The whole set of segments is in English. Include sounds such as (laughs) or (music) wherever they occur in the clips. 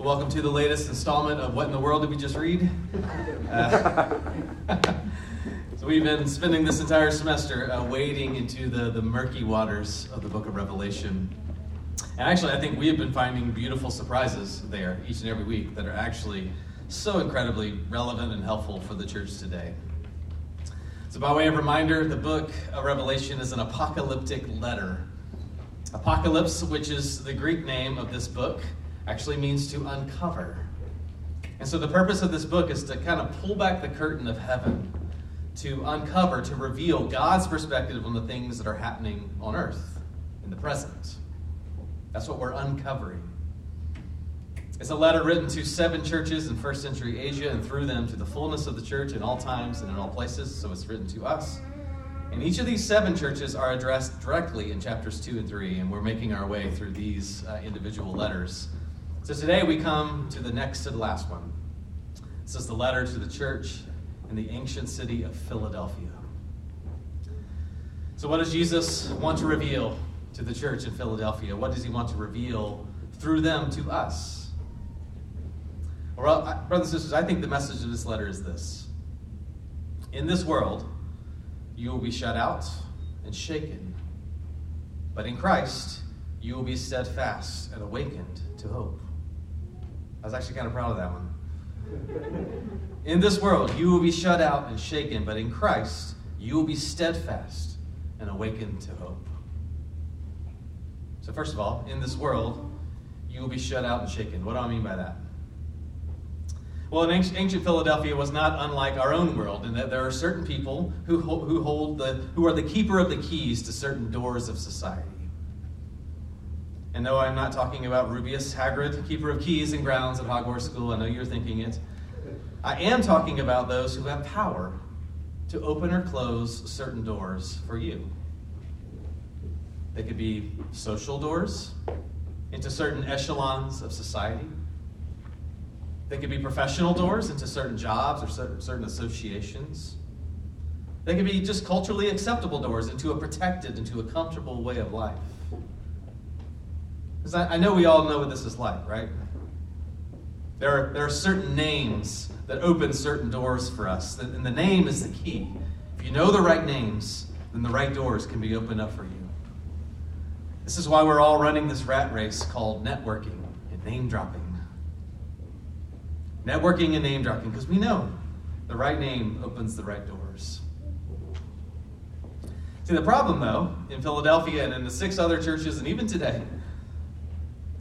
Well, welcome to the latest installment of What in the World Did We Just Read? (laughs) Uh, (laughs) so, we've been spending this entire semester uh, wading into the, the murky waters of the book of Revelation. And actually, I think we have been finding beautiful surprises there each and every week that are actually so incredibly relevant and helpful for the church today. So, by way of reminder, the book of Revelation is an apocalyptic letter. Apocalypse, which is the Greek name of this book, actually means to uncover. And so the purpose of this book is to kind of pull back the curtain of heaven, to uncover, to reveal God's perspective on the things that are happening on earth in the present. That's what we're uncovering. It's a letter written to seven churches in first century Asia and through them to the fullness of the church in all times and in all places. So it's written to us. And each of these seven churches are addressed directly in chapters two and three, and we're making our way through these uh, individual letters. So today we come to the next to the last one. This is the letter to the church in the ancient city of Philadelphia. So, what does Jesus want to reveal to the church in Philadelphia? What does he want to reveal through them to us? Well, brothers and sisters, I think the message of this letter is this In this world, you will be shut out and shaken. But in Christ, you will be steadfast and awakened to hope. I was actually kind of proud of that one. In this world, you will be shut out and shaken, but in Christ, you will be steadfast and awakened to hope. So, first of all, in this world, you will be shut out and shaken. What do I mean by that? Well, in ancient Philadelphia was not unlike our own world in that there are certain people who who hold the who are the keeper of the keys to certain doors of society. And no, I'm not talking about Rubeus Hagrid, keeper of keys and grounds at Hogwarts School. I know you're thinking it. I am talking about those who have power to open or close certain doors for you. They could be social doors into certain echelons of society. They could be professional doors into certain jobs or certain associations. They could be just culturally acceptable doors into a protected, into a comfortable way of life. Because I, I know we all know what this is like, right? There are, there are certain names that open certain doors for us, and the name is the key. If you know the right names, then the right doors can be opened up for you. This is why we're all running this rat race called networking and name dropping. Networking and name dropping, because we know the right name opens the right doors. See, the problem, though, in Philadelphia and in the six other churches, and even today,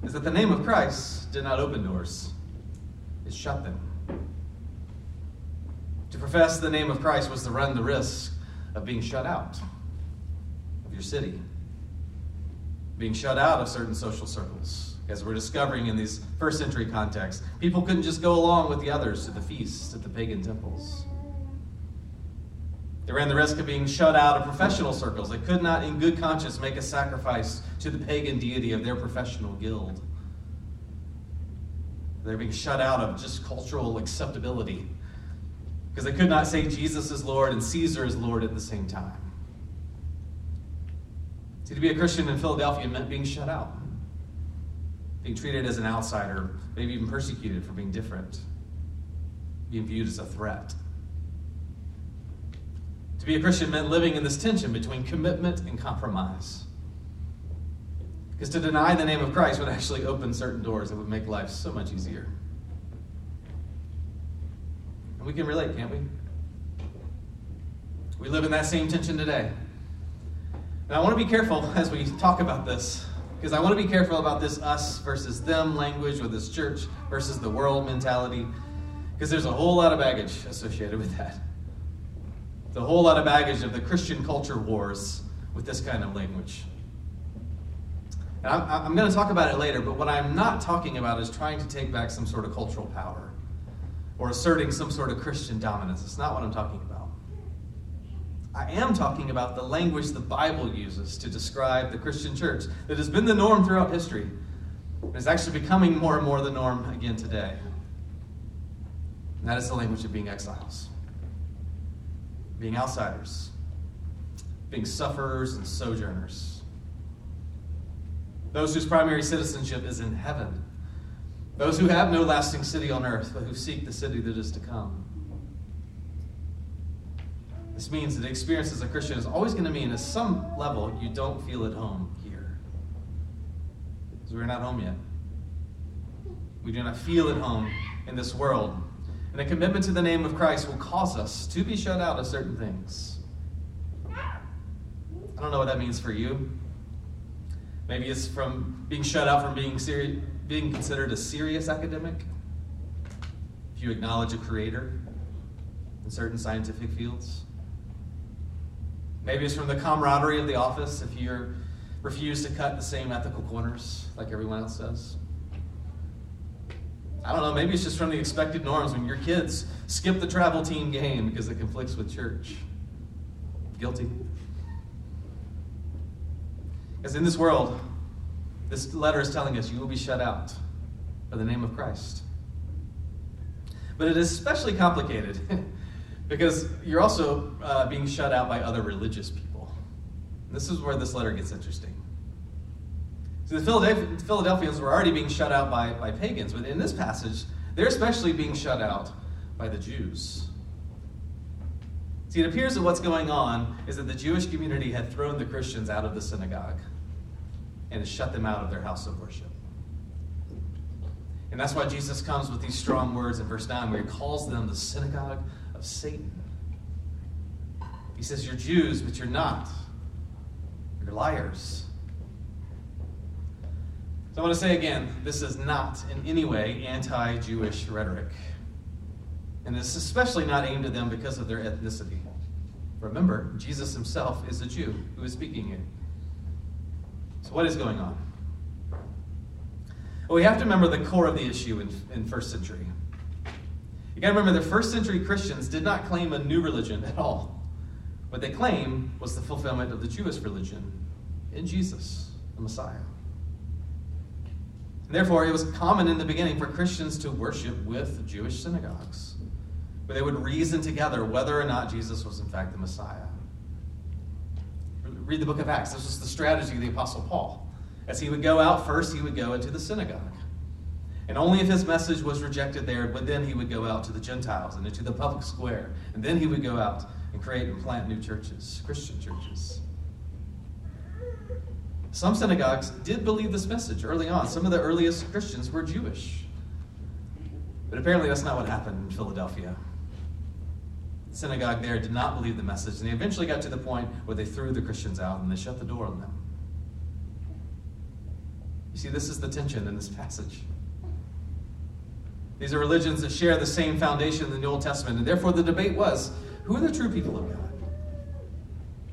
is that the name of Christ did not open doors, it shut them. To profess the name of Christ was to run the risk of being shut out of your city, being shut out of certain social circles as we're discovering in these first century contexts. People couldn't just go along with the others to the feasts at the pagan temples. They ran the risk of being shut out of professional circles. They could not, in good conscience, make a sacrifice to the pagan deity of their professional guild. They're being shut out of just cultural acceptability because they could not say Jesus is Lord and Caesar is Lord at the same time. See, to be a Christian in Philadelphia meant being shut out being treated as an outsider, maybe even persecuted for being different, being viewed as a threat. To be a Christian meant living in this tension between commitment and compromise. Because to deny the name of Christ would actually open certain doors that would make life so much easier. And we can relate, can't we? We live in that same tension today. And I want to be careful (laughs) as we talk about this because I want to be careful about this us versus them language or this church versus the world mentality, because there's a whole lot of baggage associated with that. A whole lot of baggage of the Christian culture wars with this kind of language. And I'm, I'm going to talk about it later, but what I'm not talking about is trying to take back some sort of cultural power or asserting some sort of Christian dominance. It's not what I'm talking about. I am talking about the language the Bible uses to describe the Christian church that has been the norm throughout history and is actually becoming more and more the norm again today. And that is the language of being exiles, being outsiders, being sufferers and sojourners. Those whose primary citizenship is in heaven Those who have no lasting city on earth, but who seek the city that is to come. This means that the experience as a Christian is always going to mean, at some level, you don't feel at home here. Because we're not home yet. We do not feel at home in this world. And a commitment to the name of Christ will cause us to be shut out of certain things. I don't know what that means for you. Maybe it's from being shut out from being being considered a serious academic. If you acknowledge a creator in certain scientific fields. Maybe it's from the camaraderie of the office if you refuse to cut the same ethical corners like everyone else does. I don't know, maybe it's just from the expected norms when your kids skip the travel team game because it conflicts with church. Guilty. Because in this world, this letter is telling us you will be shut out by the name of Christ. But it is especially complicated (laughs) because you're also uh, being shut out by other religious people. This is where this letter gets interesting. So the Philadelphians were already being shut out by, by pagans, but in this passage, they're especially being shut out by the Jews. See, it appears that what's going on is that the Jewish community had thrown the Christians out of the synagogue and shut them out of their house of worship. And that's why Jesus comes with these strong words in verse 9, where he calls them the synagogue of Satan. He says, You're Jews, but you're not. You're liars. So I want to say again this is not in any way anti Jewish rhetoric. And it's especially not aimed at them because of their ethnicity. Remember, Jesus himself is a Jew who is speaking here. So, what is going on? Well, we have to remember the core of the issue in, in first century. You got to remember the first century Christians did not claim a new religion at all. What they claimed was the fulfillment of the Jewish religion in Jesus, the Messiah. Therefore, it was common in the beginning for Christians to worship with Jewish synagogues, where they would reason together whether or not Jesus was in fact the Messiah. Read the book of Acts. This was the strategy of the Apostle Paul. As he would go out first, he would go into the synagogue. And only if his message was rejected there, but then he would go out to the Gentiles and into the public square. And then he would go out and create and plant new churches, Christian churches. Some synagogues did believe this message early on. Some of the earliest Christians were Jewish. But apparently, that's not what happened in Philadelphia. The synagogue there did not believe the message, and they eventually got to the point where they threw the Christians out and they shut the door on them. You see, this is the tension in this passage. These are religions that share the same foundation in the Old Testament, and therefore the debate was who are the true people of God?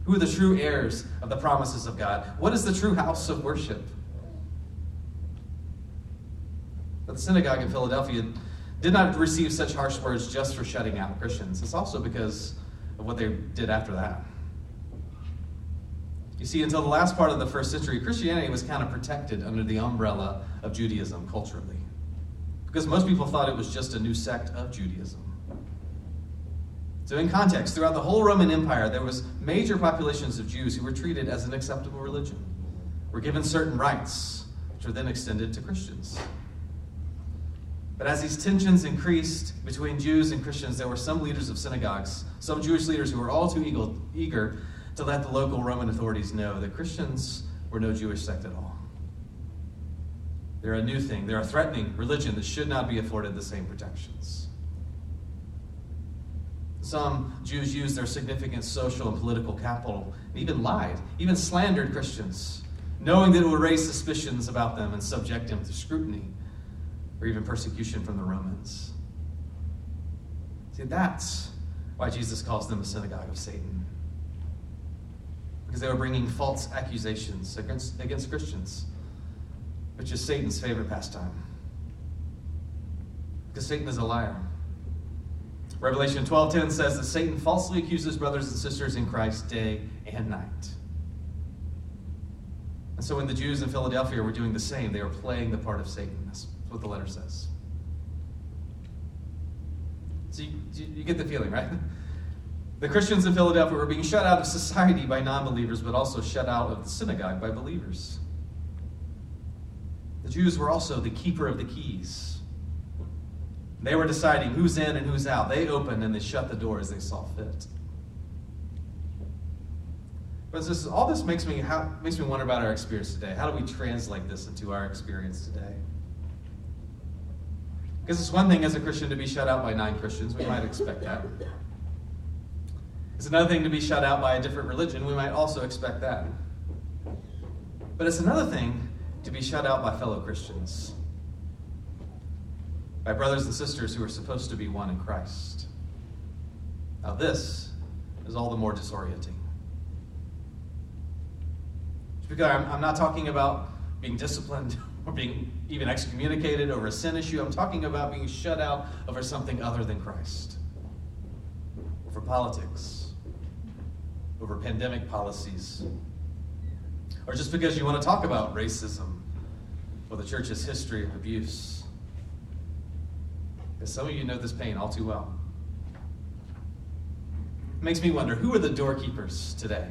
Who are the true heirs of the promises of God? What is the true house of worship? But the synagogue in Philadelphia did not receive such harsh words just for shutting out Christians. It's also because of what they did after that. You see, until the last part of the first century, Christianity was kind of protected under the umbrella of Judaism culturally. Because most people thought it was just a new sect of Judaism. So, in context, throughout the whole Roman Empire, there was major populations of Jews who were treated as an acceptable religion, were given certain rights, which were then extended to Christians. But as these tensions increased between Jews and Christians, there were some leaders of synagogues, some Jewish leaders who were all too eager to let the local Roman authorities know that Christians were no Jewish sect at all. They're a new thing, they're a threatening religion that should not be afforded the same protections. Some Jews used their significant social and political capital and even lied, even slandered Christians, knowing that it would raise suspicions about them and subject them to scrutiny or even persecution from the Romans. See, that's why Jesus calls them a synagogue of Satan. Because they were bringing false accusations against, against Christians, which is Satan's favorite pastime. Because Satan is a liar. Revelation 12:10 says that Satan falsely accuses brothers and sisters in Christ day and night. And so when the Jews in Philadelphia were doing the same, they were playing the part of Satan. That's what the letter says. So you, you get the feeling, right? (laughs) The Christians in Philadelphia were being shut out of society by non believers, but also shut out of the synagogue by believers. The Jews were also the keeper of the keys. They were deciding who's in and who's out. They opened and they shut the door as they saw fit. But this, all this makes me, how, makes me wonder about our experience today. How do we translate this into our experience today? Because it's one thing as a Christian to be shut out by nine Christians. We might expect that. It's another thing to be shut out by a different religion. We might also expect that. But it's another thing to be shut out by fellow Christians, by brothers and sisters who are supposed to be one in Christ. Now, this is all the more disorienting. Because I'm, I'm not talking about being disciplined (laughs) or being even excommunicated over a sin issue. I'm talking about being shut out over something other than Christ, over politics, over pandemic policies, or just because you want to talk about racism or the church's history of abuse. Because some of you know this pain all too well. It makes me wonder who are the doorkeepers today?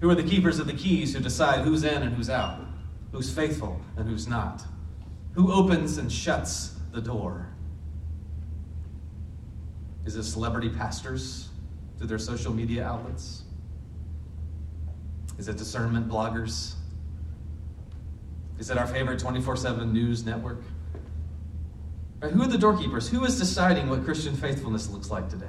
Who are the keepers of the keys who decide who's in and who's out, who's faithful and who's not? Who opens and shuts the door? Is it celebrity pastors through their social media outlets? Is it discernment bloggers? Is it our favorite 24 7 news network? Right, who are the doorkeepers? Who is deciding what Christian faithfulness looks like today?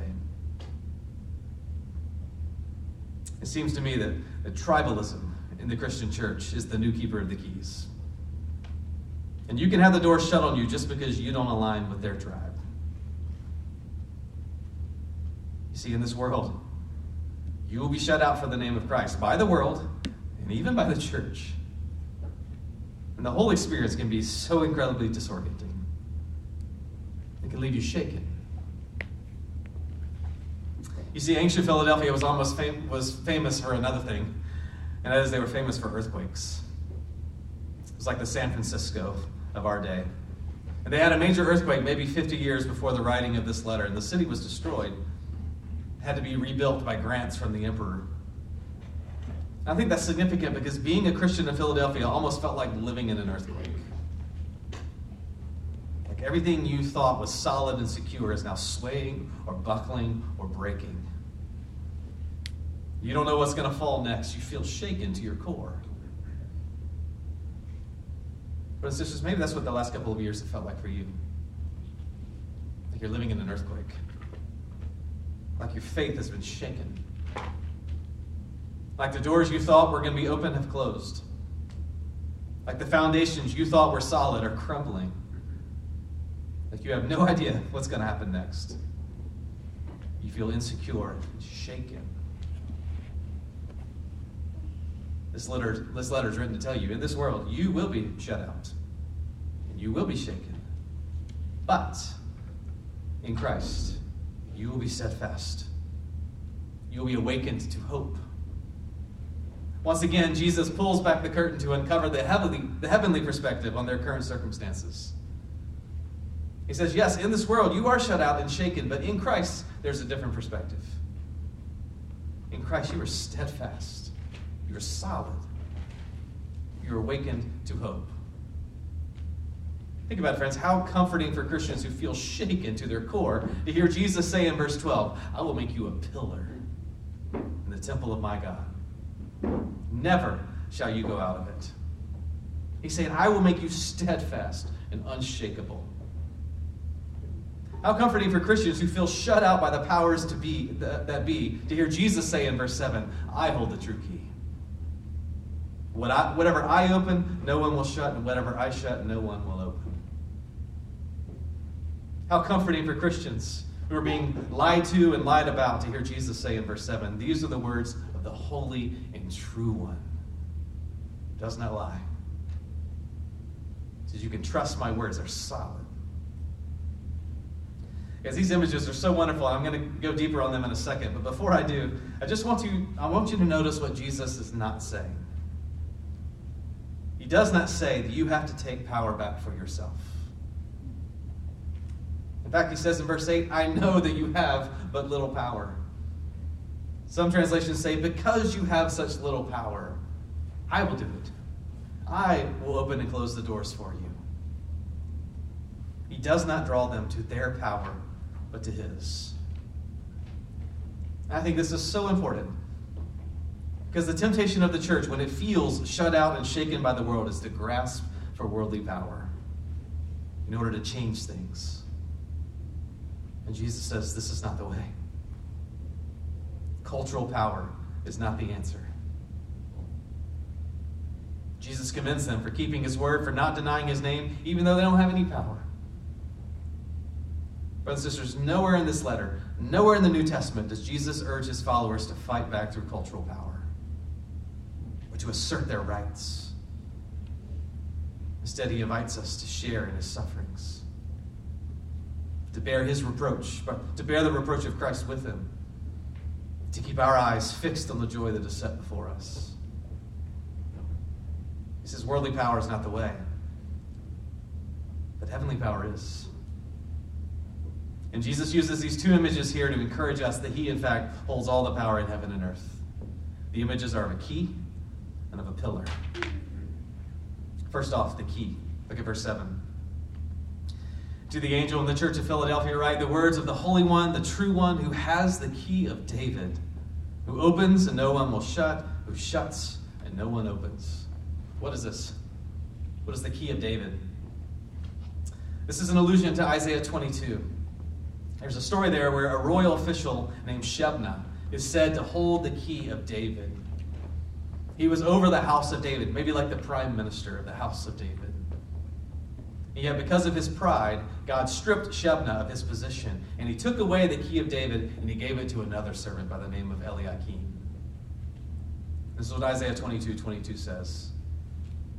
It seems to me that, that tribalism in the Christian church is the new keeper of the keys. And you can have the door shut on you just because you don't align with their tribe. You see, in this world, you will be shut out for the name of Christ by the world and even by the church. And the whole experience can be so incredibly disorienting. It can leave you shaken. You see, ancient Philadelphia was almost fam- was famous for another thing, and that is they were famous for earthquakes. It was like the San Francisco of our day. And they had a major earthquake maybe 50 years before the writing of this letter, and the city was destroyed. It had to be rebuilt by grants from the emperor. I think that's significant because being a Christian in Philadelphia almost felt like living in an earthquake. Everything you thought was solid and secure is now swaying or buckling or breaking. You don't know what's going to fall next. You feel shaken to your core. But sisters, maybe that's what the last couple of years have felt like for you. Like you're living in an earthquake. Like your faith has been shaken. Like the doors you thought were going to be open have closed. Like the foundations you thought were solid are crumbling. Like you have no (laughs) idea what's going to happen next. You feel insecure, shaken. This letter, this letter is written to tell you in this world, you will be shut out. And you will be shaken. But in Christ, you will be steadfast. You will be awakened to hope. Once again, Jesus pulls back the curtain to uncover the heavenly, the heavenly perspective on their current circumstances. He says, Yes, in this world you are shut out and shaken, but in Christ there's a different perspective. In Christ you are steadfast, you are solid, you are awakened to hope. Think about it, friends. How comforting for Christians who feel shaken to their core to hear Jesus say in verse 12, I will make you a pillar in the temple of my God. Never shall you go out of it. He's saying, I will make you steadfast and unshakable. How comforting for Christians who feel shut out by the powers to be that be to hear Jesus say in verse 7, I hold the true key. What I, whatever I open, no one will shut, and whatever I shut, no one will open. How comforting for Christians who are being lied to and lied about to hear Jesus say in verse 7, These are the words of the holy and true one. Does not lie. He says, You can trust my words, they're solid. Because these images are so wonderful, I'm going to go deeper on them in a second. But before I do, I just want to I want you to notice what Jesus is not saying. He does not say that you have to take power back for yourself. In fact, he says in verse 8, I know that you have but little power. Some translations say, because you have such little power, I will do it. I will open and close the doors for you. He does not draw them to their power, but to his. I think this is so important. Because the temptation of the church, when it feels shut out and shaken by the world, is to grasp for worldly power in order to change things. And Jesus says this is not the way. Cultural power is not the answer. Jesus commends them for keeping his word, for not denying his name, even though they don't have any power. Brothers and sisters, nowhere in this letter, nowhere in the New Testament does Jesus urge his followers to fight back through cultural power or to assert their rights. Instead, he invites us to share in his sufferings, to bear his reproach, but to bear the reproach of Christ with him, to keep our eyes fixed on the joy that is set before us. He says, Worldly power is not the way, but heavenly power is. And Jesus uses these two images here to encourage us that he, in fact, holds all the power in heaven and earth. The images are of a key and of a pillar. First off, the key. Look at verse 7. To the angel in the church of Philadelphia, write the words of the Holy One, the true one, who has the key of David, who opens and no one will shut, who shuts and no one opens. What is this? What is the key of David? This is an allusion to Isaiah 22. There's a story there where a royal official named Shebna is said to hold the key of David. He was over the house of David, maybe like the prime minister of the house of David. And yet, because of his pride, God stripped Shebna of his position, and he took away the key of David and he gave it to another servant by the name of Eliakim. This is what Isaiah 22 22 says.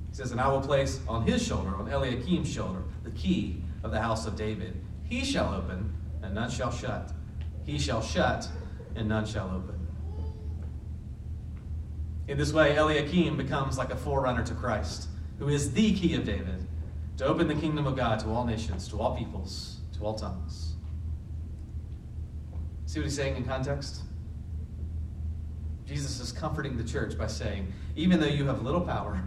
He says, And I will place on his shoulder, on Eliakim's shoulder, the key of the house of David. He shall open, and none shall shut. He shall shut, and none shall open. In this way, Eliakim becomes like a forerunner to Christ, who is the key of David, to open the kingdom of God to all nations, to all peoples, to all tongues. See what he's saying in context? Jesus is comforting the church by saying, even though you have little power,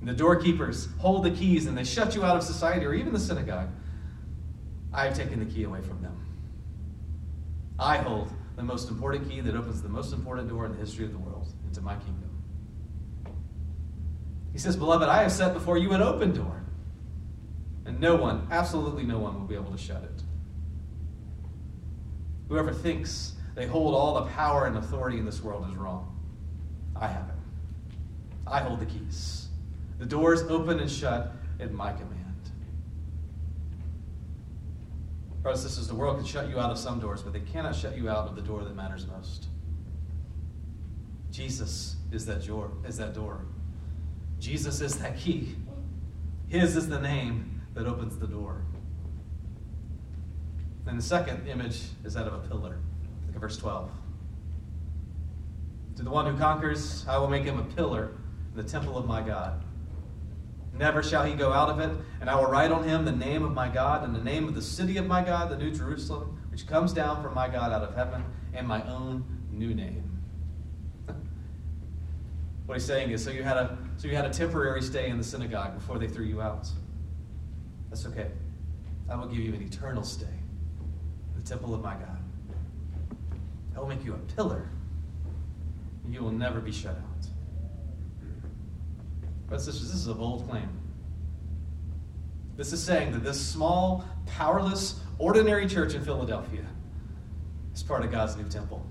and the doorkeepers hold the keys and they shut you out of society or even the synagogue, I have taken the key away from them. I hold the most important key that opens the most important door in the history of the world into my kingdom. He says, Beloved, I have set before you an open door, and no one, absolutely no one, will be able to shut it. Whoever thinks they hold all the power and authority in this world is wrong. I have it. I hold the keys. The doors open and shut at my command. Brothers and sisters, the world can shut you out of some doors, but they cannot shut you out of the door that matters most. Jesus is that door. Is that door. Jesus is that key. His is the name that opens the door. And the second image is that of a pillar. Look at verse 12. To the one who conquers, I will make him a pillar in the temple of my God. Never shall he go out of it. And I will write on him the name of my God and the name of the city of my God, the New Jerusalem, which comes down from my God out of heaven, and my own new name. (laughs) what he's saying is, so you had a so you had a temporary stay in the synagogue before they threw you out. That's okay. I will give you an eternal stay the temple of my God. I will make you a pillar. You will never be shut out. Brothers and sisters, this is a bold claim. This is saying that this small, powerless, ordinary church in Philadelphia is part of God's new temple.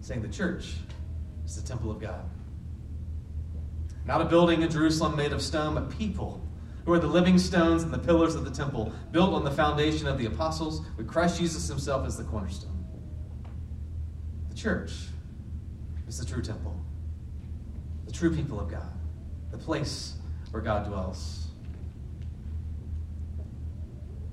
saying the church is the temple of God. Not a building in Jerusalem made of stone, but people who are the living stones and the pillars of the temple, built on the foundation of the apostles, with Christ Jesus himself as the cornerstone. The church is the true temple the true people of God, the place where God dwells.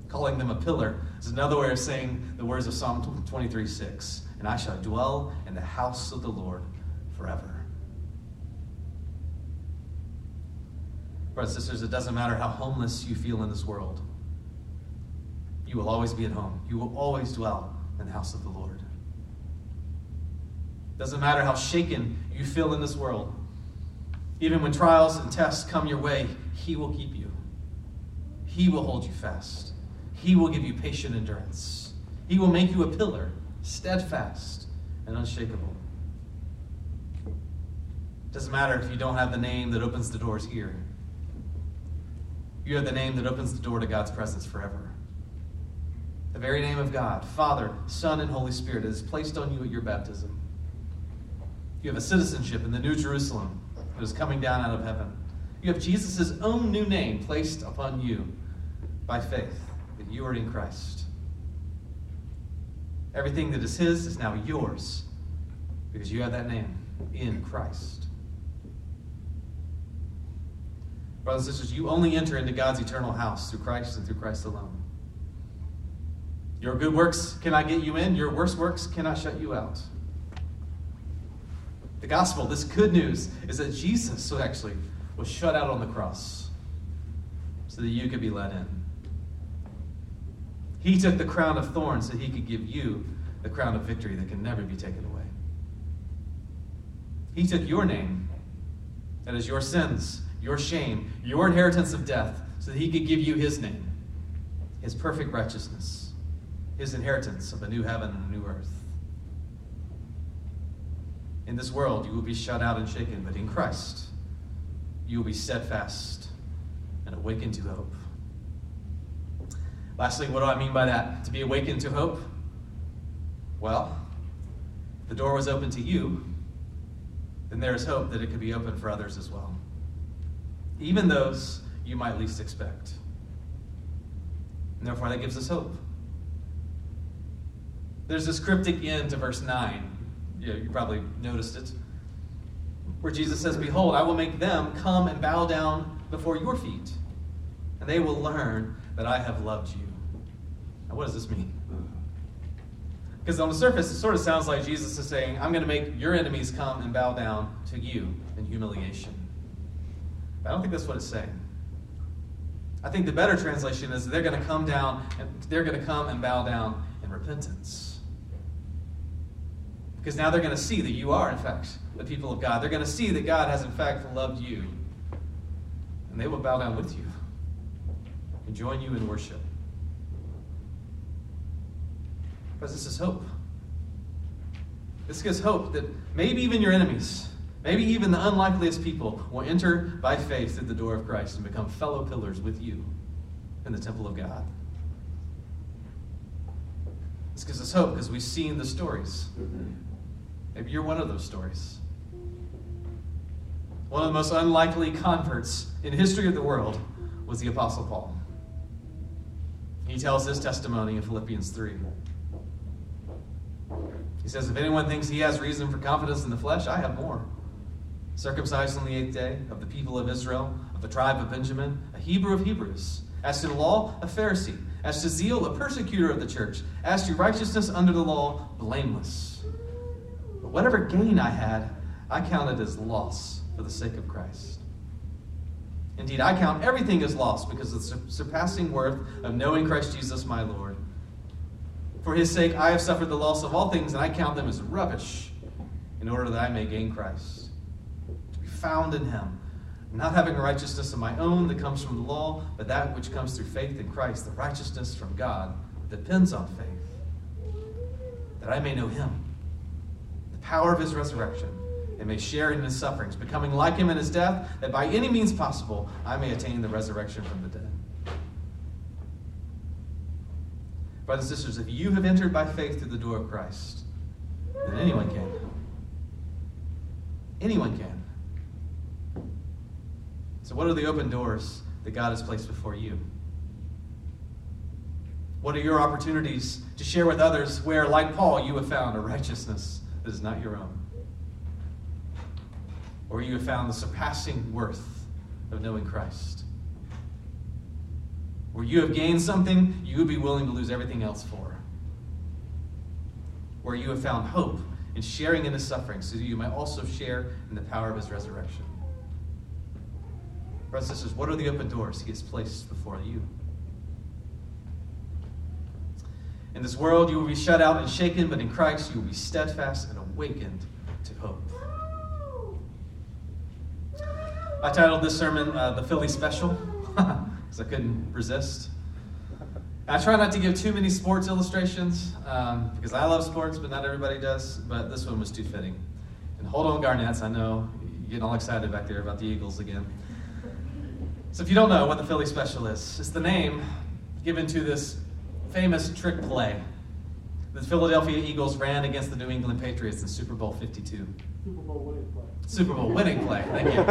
Calling them a pillar is another way of saying the words of Psalm 23 6. And I shall dwell in the house of the Lord forever. Brothers and sisters, it doesn't matter how homeless you feel in this world, you will always be at home. You will always dwell in the house of the Lord. It doesn't matter how shaken you feel in this world, Even when trials and tests come your way, He will keep you. He will hold you fast. He will give you patient endurance. He will make you a pillar, steadfast and unshakable. It Doesn't matter if you don't have the name that opens the doors here. You have the name that opens the door to God's presence forever. The very name of God, Father, Son, and Holy Spirit, is placed on you at your baptism. You have a citizenship in the New Jerusalem that is coming down out of heaven. You have Jesus' own new name placed upon you by faith that you are in Christ. Everything that is His is now yours because you have that name in Christ. Brothers and sisters, you only enter into God's eternal house through Christ and through Christ alone. Your good works cannot get you in, your worst works cannot shut you out. The gospel, this good news, is that Jesus actually was shut out on the cross so that you could be let in. He took the crown of thorns so he could give you the crown of victory that can never be taken away. He took your name, that is your sins, your shame, your inheritance of death, so that he could give you his name, his perfect righteousness, his inheritance of a new heaven and a new earth. In this world, you will be shut out and shaken, but in Christ, you will be steadfast and awakened to hope. Lastly, what do I mean by that? To be awakened to hope? Well, the door was open to you, then there is hope that it could be open for others as well. Even those you might least expect. And therefore, that gives us hope. There's this cryptic end to verse 9 you, know, you probably noticed it, where Jesus says, Behold, I will make them come and bow down before your feet, and they will learn that I have loved you. Now, what does this mean? Because on the surface, it sort of sounds like Jesus is saying, I'm going to make your enemies come and bow down to you in humiliation. But I don't think that's what it's saying. I think the better translation is they're going to come down and they're going to come and bow down in repentance. Because now they're going to see that you are, in fact, the people of God. They're going to see that God has, in fact, loved you. And they will bow down with you and join you in worship. Because this is hope. This gives hope that maybe even your enemies, maybe even the unlikeliest people, will enter by faith through the door of Christ and become fellow pillars with you in the temple of God. This gives us hope because we've seen the stories. Mm-hmm. Maybe you're one of those stories. One of the most unlikely converts in history of the world was the Apostle Paul. He tells his testimony in Philippians 3. He says, If anyone thinks he has reason for confidence in the flesh, I have more. Circumcised on the eighth day, of the people of Israel, of the tribe of Benjamin, a Hebrew of Hebrews. As to the law, a Pharisee. As to zeal, a persecutor of the church. As to righteousness under the law, blameless. But whatever gain I had, I counted as loss for the sake of Christ. Indeed, I count everything as loss because of the surpassing worth of knowing Christ Jesus my Lord. For his sake, I have suffered the loss of all things, and I count them as rubbish in order that I may gain Christ. To be found in him, not having righteousness of my own that comes from the law, but that which comes through faith in Christ, the righteousness from God depends on faith, that I may know him power of his resurrection and may share in his sufferings, becoming like him in his death, that by any means possible I may attain the resurrection from the dead. Brothers and sisters, if you have entered by faith through the door of Christ, then anyone can. Anyone can. So, what are the open doors that God has placed before you? What are your opportunities to share with others where, like Paul, you have found a righteousness that is not your own. Or you have found the surpassing worth of knowing Christ. Where you have gained something you would be willing to lose everything else for. Where you have found hope in sharing in his suffering so that you might also share in the power of his resurrection. Brothers and sisters, what are the open doors he has placed before you? In this world, you will be shut out and shaken, but in Christ, you will be steadfast and awakened to hope. I titled this sermon uh, The Philly Special (laughs) because I couldn't resist. I try not to give too many sports illustrations um, because I love sports, but not everybody does. But this one was too fitting. And hold on, Garnets. I know you're getting all excited back there about the Eagles again. So, if you don't know what the Philly Special is, it's the name given to this famous trick play. The Philadelphia Eagles ran against the New England Patriots in Super Bowl 52. Super Bowl winning play. Super Bowl winning play. Thank you.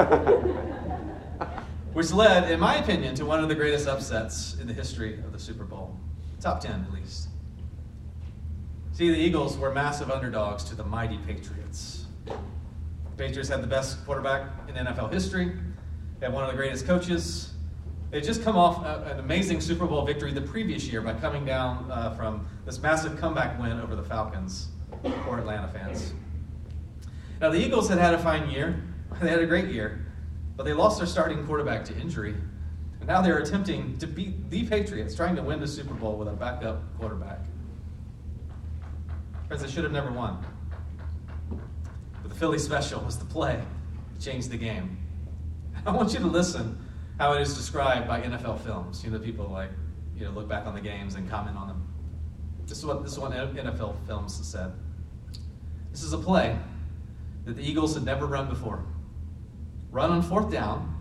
Which led, in my opinion, to one of the greatest upsets in the history of the Super Bowl. Top 10, at least. See, the Eagles were massive underdogs to the mighty Patriots. The Patriots had the best quarterback in NFL history, they had one of the greatest coaches. They just come off a, an amazing Super Bowl victory the previous year by coming down uh, from this massive comeback win over the Falcons for Atlanta fans. Now, the Eagles had had a fine year. (laughs) They had a great year, but they lost their starting quarterback to injury. And now they're attempting to beat the Patriots, trying to win the Super Bowl with a backup quarterback. Friends, they should have never won. But the Philly special was the play that changed the game. (laughs) I want you to listen how it is described by NFL films. You know, people like, you know, look back on the games and comment on them. This is what this is what NFL films said. This is a play that the Eagles had never run before. Run on fourth down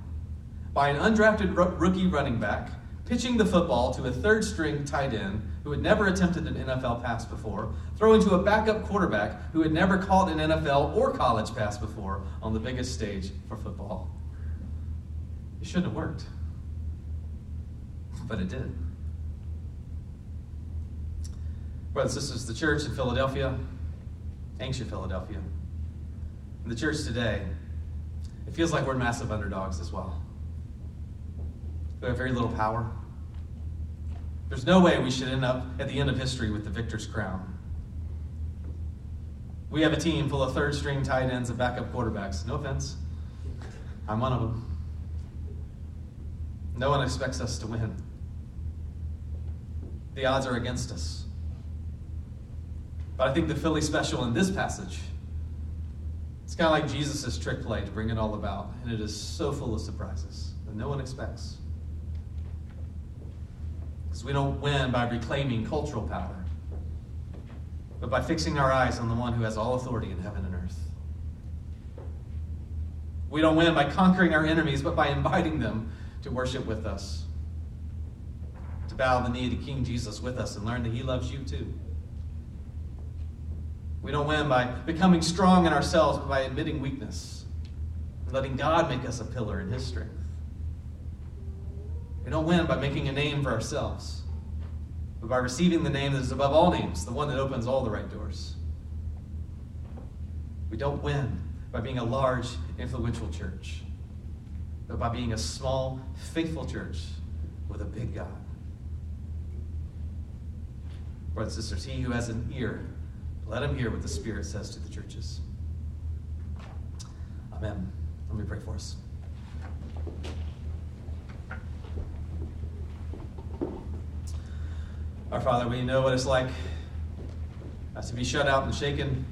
by an undrafted rookie running back, pitching the football to a third string tight end who had never attempted an NFL pass before, throwing to a backup quarterback who had never caught an NFL or college pass before on the biggest stage for football. It shouldn't have worked, but it did. Brothers and sisters, the church in Philadelphia, ancient Philadelphia, in the church today, it feels like we're massive underdogs as well. We have very little power. There's no way we should end up at the end of history with the victor's crown. We have a team full of third string tight ends and backup quarterbacks. No offense. I'm one of them. No one expects us to win. The odds are against us. But I think the Philly special in this passage it's kind of like Jesus' trick play to bring it all about, and it is so full of surprises that no one expects. Because we don't win by reclaiming cultural power, but by fixing our eyes on the one who has all authority in heaven and earth. We don't win by conquering our enemies, but by inviting them to worship with us, to bow the knee to King Jesus with us and learn that he loves you too. We don't win by becoming strong in ourselves, but by admitting weakness letting God make us a pillar in His strength. We don't win by making a name for ourselves, but by receiving the name that is above all names, the one that opens all the right doors. We don't win by being a large, influential church, but by being a small, faithful church with a big God. Brothers and sisters, he who has an ear, let him hear what the Spirit says to the churches. Amen. Let me pray for us. Our Father, we know what it's like to be shut out and shaken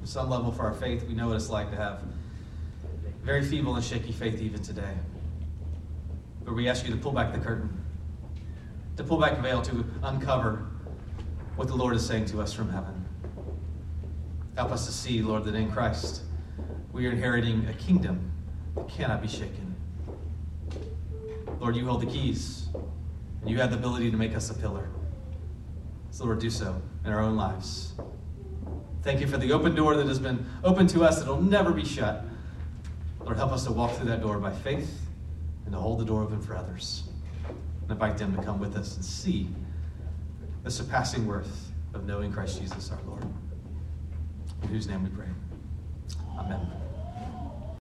to some level for our faith. We know what it's like to have very feeble and shaky faith even today. But we ask you to pull back the curtain, to pull back the veil, to uncover what the Lord is saying to us from heaven. Help us to see, Lord, that in Christ we are inheriting a kingdom that cannot be shaken. Lord, you hold the keys, and you have the ability to make us a pillar. So, Lord, do so in our own lives. Thank you for the open door that has been open to us that will never be shut. Lord, help us to walk through that door by faith and to hold the door open for others. And invite them to come with us and see the surpassing worth of knowing Christ Jesus our Lord. In whose name we pray. Amen.